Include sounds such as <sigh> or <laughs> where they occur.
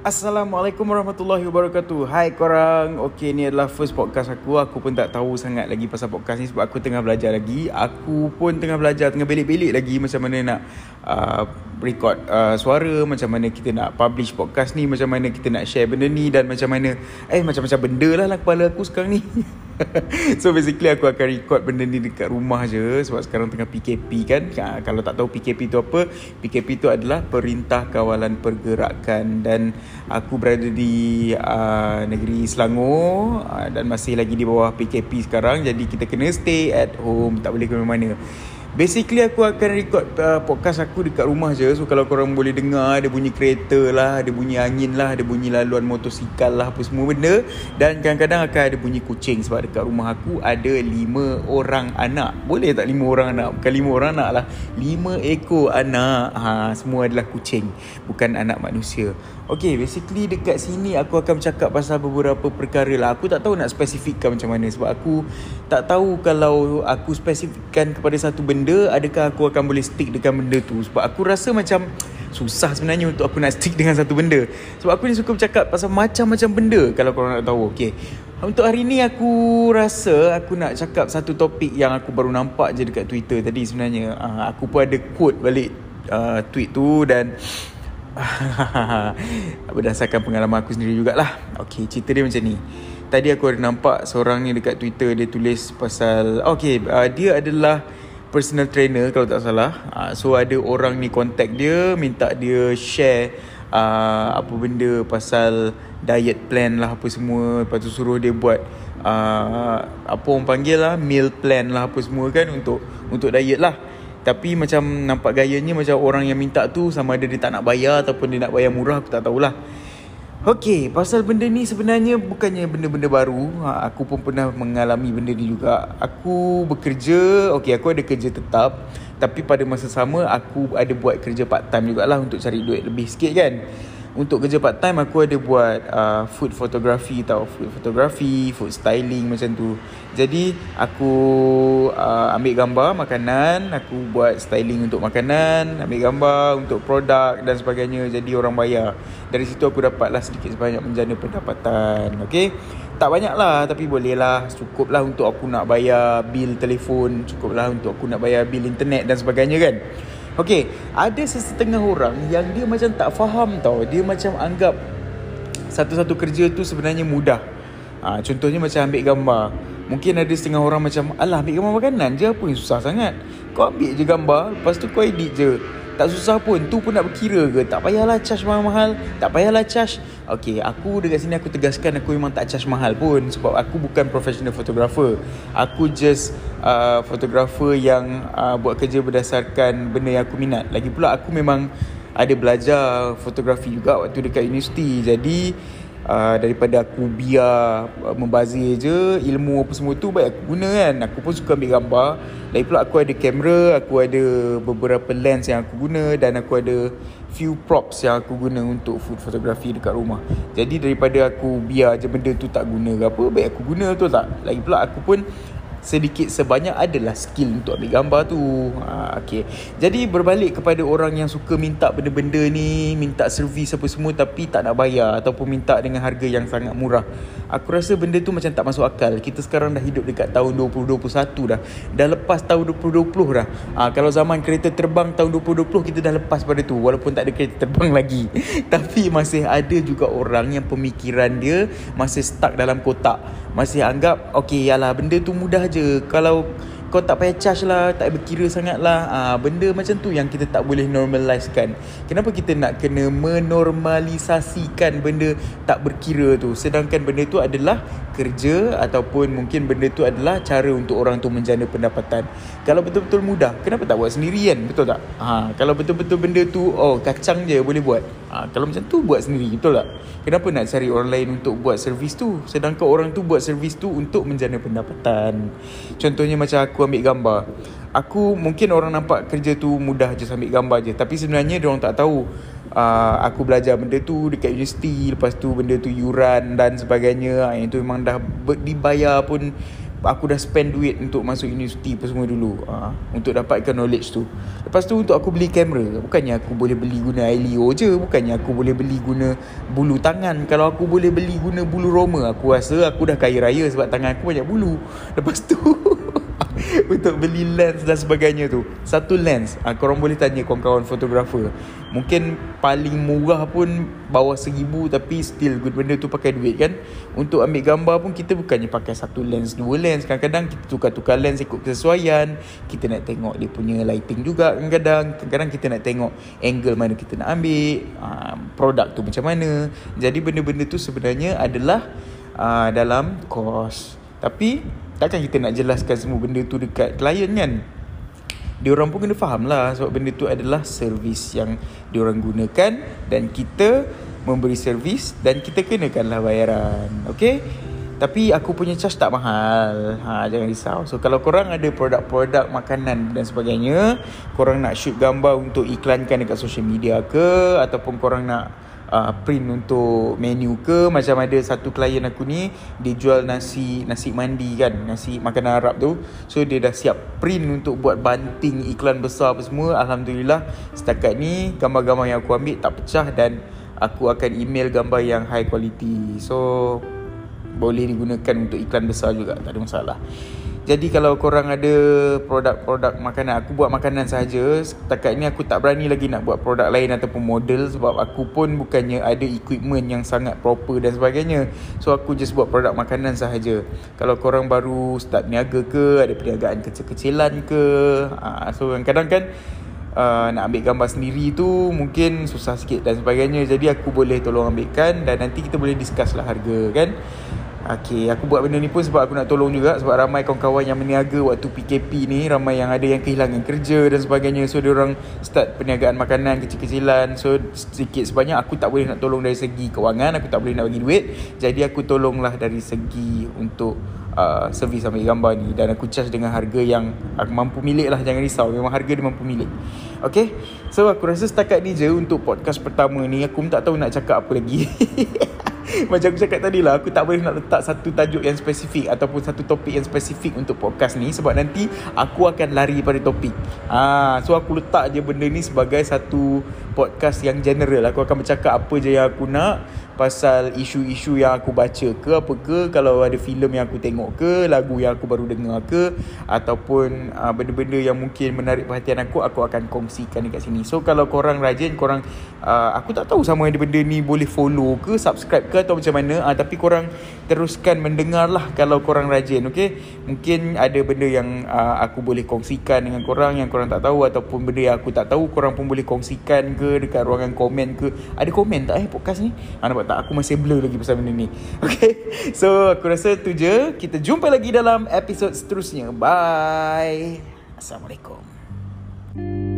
Assalamualaikum warahmatullahi wabarakatuh. Hai korang. Okay ni adalah first podcast aku. Aku pun tak tahu sangat lagi pasal podcast ni Sebab aku tengah belajar lagi. Aku pun tengah belajar Tengah belik-belik lagi Macam mana nak uh, record uh, suara Macam mana kita nak publish podcast ni Macam mana kita nak share benda ni Dan macam mana Eh macam-macam benda lah lah kepala aku sekarang ni <laughs> <laughs> So basically aku akan record benda ni dekat rumah je. Sebab sekarang tengah PKP kan. Ha, Kalau tak tahu PKP tu apa PKP tu adalah Perintah Kawalan Pergerakan. Dan aku berada di uh, negeri Selangor. Uh, Dan masih lagi di bawah PKP sekarang. Jadi kita kena stay at home. Tak boleh ke mana-mana Basically aku akan record uh, podcast aku dekat rumah je. So kalau korang boleh dengar Ada bunyi kereta lah Ada bunyi angin lah Ada bunyi laluan motosikal lah Apa semua benda. Dan kadang-kadang akan ada bunyi kucing Sebab dekat rumah aku ada lima orang anak. Boleh tak lima orang anak? Bukan lima orang anak lah. Lima ekor anak. Ha, Semua adalah kucing Bukan anak manusia. Okay basically dekat sini Aku akan bercakap pasal beberapa perkara lah. Aku tak tahu nak spesifikkan macam mana Sebab aku tak tahu kalau aku spesifikkan kepada satu benda benda adakah aku akan boleh stick dengan benda tu? Sebab aku rasa macam susah sebenarnya untuk aku nak stick dengan satu benda. Sebab aku ni suka bercakap pasal macam-macam benda kalau korang nak tahu okey. Untuk hari ni aku rasa aku nak cakap satu topik yang aku baru nampak je dekat Twitter tadi sebenarnya. Uh, aku pun ada quote balik uh, tweet tu dan <laughs> berdasarkan pengalaman aku sendiri jugalah. Okey cerita dia macam ni. Tadi aku ada nampak seorang ni dekat Twitter dia tulis pasal okay uh, dia adalah personal trainer kalau tak salah. Uh, so ada orang ni contact dia minta dia share uh, apa benda pasal diet plan lah apa semua. Lepas tu suruh dia buat uh, apa orang panggil lah meal plan lah apa semua kan untuk untuk diet lah. Tapi macam nampak gayanya macam orang yang minta tu sama ada dia tak nak bayar ataupun dia nak bayar murah aku tak tahulah. Okey, pasal benda ni sebenarnya bukannya benda-benda baru. Ha, aku pun pernah mengalami benda ni juga. Aku bekerja, okey aku ada kerja tetap. Tapi pada masa sama aku ada buat kerja part time jugalah untuk cari duit lebih sikit kan untuk kerja part time aku ada buat uh, food photography tau. Food photography food styling macam tu. Jadi aku uh, ambil gambar makanan aku buat styling untuk makanan ambil gambar untuk produk dan sebagainya jadi orang bayar. Dari situ aku dapatlah sedikit sebanyak menjana pendapatan okey? Tak banyak lah tapi boleh lah cukup lah untuk aku nak bayar bil telefon cukup lah untuk aku nak bayar bil internet dan sebagainya kan Okay, ada sesetengah orang yang dia macam tak faham tau. Dia macam anggap satu-satu kerja tu sebenarnya mudah. Ha, contohnya macam ambil gambar. Mungkin ada setengah orang macam, alah ambil gambar makanan je apa yang susah sangat. Kau ambil je gambar, lepas tu kau edit je. Tak susah pun. Tu pun nak berkira ke? Tak payahlah charge mahal-mahal. Tak payahlah charge. Okay Aku dekat sini aku tegaskan Aku memang tak charge mahal pun Sebab aku bukan professional photographer. Aku just uh, Photographer yang uh, Buat kerja berdasarkan Benda yang aku minat. Lagi pula aku memang Ada belajar Fotografi juga Waktu dekat universiti. Jadi uh, daripada aku biar uh, membazir je ilmu apa semua tu baik aku guna kan. Aku pun suka ambil gambar. Lagi pula aku ada kamera aku ada beberapa lens yang aku guna dan aku ada few props yang aku guna untuk food photography dekat rumah. Jadi daripada aku biar je benda tu tak guna ke apa baik aku guna tu tak? Lagi pula aku pun sedikit sebanyak adalah skill untuk ambil gambar tu. Ha, okay. Jadi berbalik kepada orang yang suka minta benda-benda ni, minta servis apa semua tapi tak nak bayar ataupun minta dengan harga yang sangat murah. Aku rasa benda tu macam tak masuk akal. Kita sekarang dah hidup dekat tahun 2021 dah. Dah lepas tahun 2020 dah. Ha, kalau zaman kereta terbang tahun 2020 kita dah lepas pada tu walaupun tak ada kereta terbang <laughs> lagi. tapi masih ada juga orang yang pemikiran dia masih stuck dalam kotak. Masih anggap okay yalah benda tu mudah je. Kalau kau tak payah charge lah Tak berkira sangat lah. Ha, Benda macam tu yang kita tak boleh normalizekan. Kenapa kita nak kena menormalisasikan benda tak berkira tu? Sedangkan benda tu adalah kerja Ataupun mungkin benda tu adalah cara untuk orang tu menjana pendapatan. Kalau betul-betul mudah Kenapa tak buat sendiri kan Betul tak? Ha, kalau betul-betul benda tu Oh kacang je boleh buat. Ha, Kalau macam tu buat sendiri Betul tak? Kenapa nak cari orang lain untuk buat servis tu? Sedangkan orang tu buat servis tu untuk menjana pendapatan. Contohnya macam aku aku ambil gambar. Aku mungkin orang nampak kerja tu mudah je ambil gambar je. Tapi sebenarnya dia orang tak tahu uh, Aku belajar benda tu dekat universiti Lepas tu benda tu yuran dan sebagainya. Uh, Yang tu memang dah dibayar pun aku dah spend duit untuk masuk universiti apa semua dulu. Uh, untuk dapatkan knowledge tu. Lepas tu untuk aku beli kamera bukannya aku boleh beli guna Ailio je bukannya aku boleh beli guna bulu tangan. Kalau aku boleh beli guna bulu roma aku rasa aku dah kaya raya sebab tangan aku banyak bulu. Lepas tu <laughs> <laughs> untuk beli lens dan sebagainya tu. Satu lens. Ha, korang boleh tanya kawan-kawan fotografer. Mungkin paling murah pun bawah seribu tapi still good benda tu pakai duit kan? Untuk ambil gambar pun kita bukannya pakai satu lens dua lens. Kadang-kadang kita tukar-tukar lens ikut kesesuaian. Kita nak tengok dia punya lighting juga kadang-kadang. Kadang-kadang kita nak tengok angle mana kita nak ambil ha, produk tu macam mana. Jadi benda-benda tu sebenarnya adalah uh, dalam kos tapi takkan kita nak jelaskan semua benda tu dekat klien kan? Dia orang pun kena faham lah sebab benda tu adalah servis yang dia orang gunakan dan kita memberi servis dan kita kenakanlah bayaran okay tapi aku punya charge tak mahal. Ha, Jangan risau. So kalau korang ada produk-produk makanan dan sebagainya Korang nak shoot gambar untuk iklankan dekat social media ke Ataupun korang nak uh, print untuk menu ke. Macam ada satu klien aku ni dia jual nasi nasi mandi kan nasi makanan Arab tu. So dia dah siap print untuk buat banting iklan besar apa semua. Alhamdulillah setakat ni gambar-gambar yang aku ambil tak pecah dan aku akan email gambar yang high quality. So boleh digunakan untuk iklan besar juga tak ada masalah jadi kalau korang ada produk-produk makanan Aku buat makanan saja. Setakat ni aku tak berani lagi nak buat produk lain ataupun model Sebab aku pun bukannya ada equipment yang sangat proper dan sebagainya. So aku just buat produk makanan sahaja. Kalau korang baru start niaga ke Ada perniagaan kecil-kecilan ke ha, So kadang-kadang kan uh, Nak ambil gambar sendiri tu Mungkin susah sikit dan sebagainya. Jadi aku boleh tolong ambilkan Dan nanti kita boleh discuss lah harga kan Okay, aku buat benda ni pun sebab aku nak tolong juga Sebab ramai kawan-kawan yang meniaga waktu PKP ni Ramai yang ada yang kehilangan kerja dan sebagainya. So, orang start perniagaan makanan kecil-kecilan. So, sedikit sebanyak aku tak boleh nak tolong dari segi kewangan Aku tak boleh nak bagi duit. Jadi, aku tolonglah dari segi untuk uh, servis ambil gambar ni. Dan aku charge dengan harga yang aku mampu milik lah Jangan risau, memang harga dia mampu milik. Okay, so aku rasa setakat ni je untuk podcast pertama ni Aku pun tak tahu nak cakap apa lagi <laughs> <laughs> Macam aku cakap tadi lah Aku tak boleh nak letak satu tajuk yang spesifik Ataupun satu topik yang spesifik untuk podcast ni Sebab nanti aku akan lari pada topik. Ha, So aku letak je benda ni sebagai satu podcast yang general. Aku akan bercakap apa je yang aku nak pasal isu-isu yang aku baca ke apa ke kalau ada filem yang aku tengok ke lagu yang aku baru dengar ke ataupun uh, benda-benda yang mungkin menarik perhatian aku aku akan kongsikan dekat sini. So kalau korang rajin korang uh, aku tak tahu sama ada benda ni boleh follow ke subscribe ke atau macam mana uh, tapi korang teruskan mendengar lah kalau korang rajin okay? mungkin ada benda yang uh, aku boleh kongsikan dengan korang yang korang tak tahu ataupun benda yang aku tak tahu korang pun boleh kongsikan ke dekat ruangan komen ke. Ada komen tak eh podcast ni? Uh, nampak tak aku masih blur lagi pasal benda ni. <laughs> Okay So aku rasa tu je. Kita jumpa lagi dalam episod seterusnya. Bye. Assalamualaikum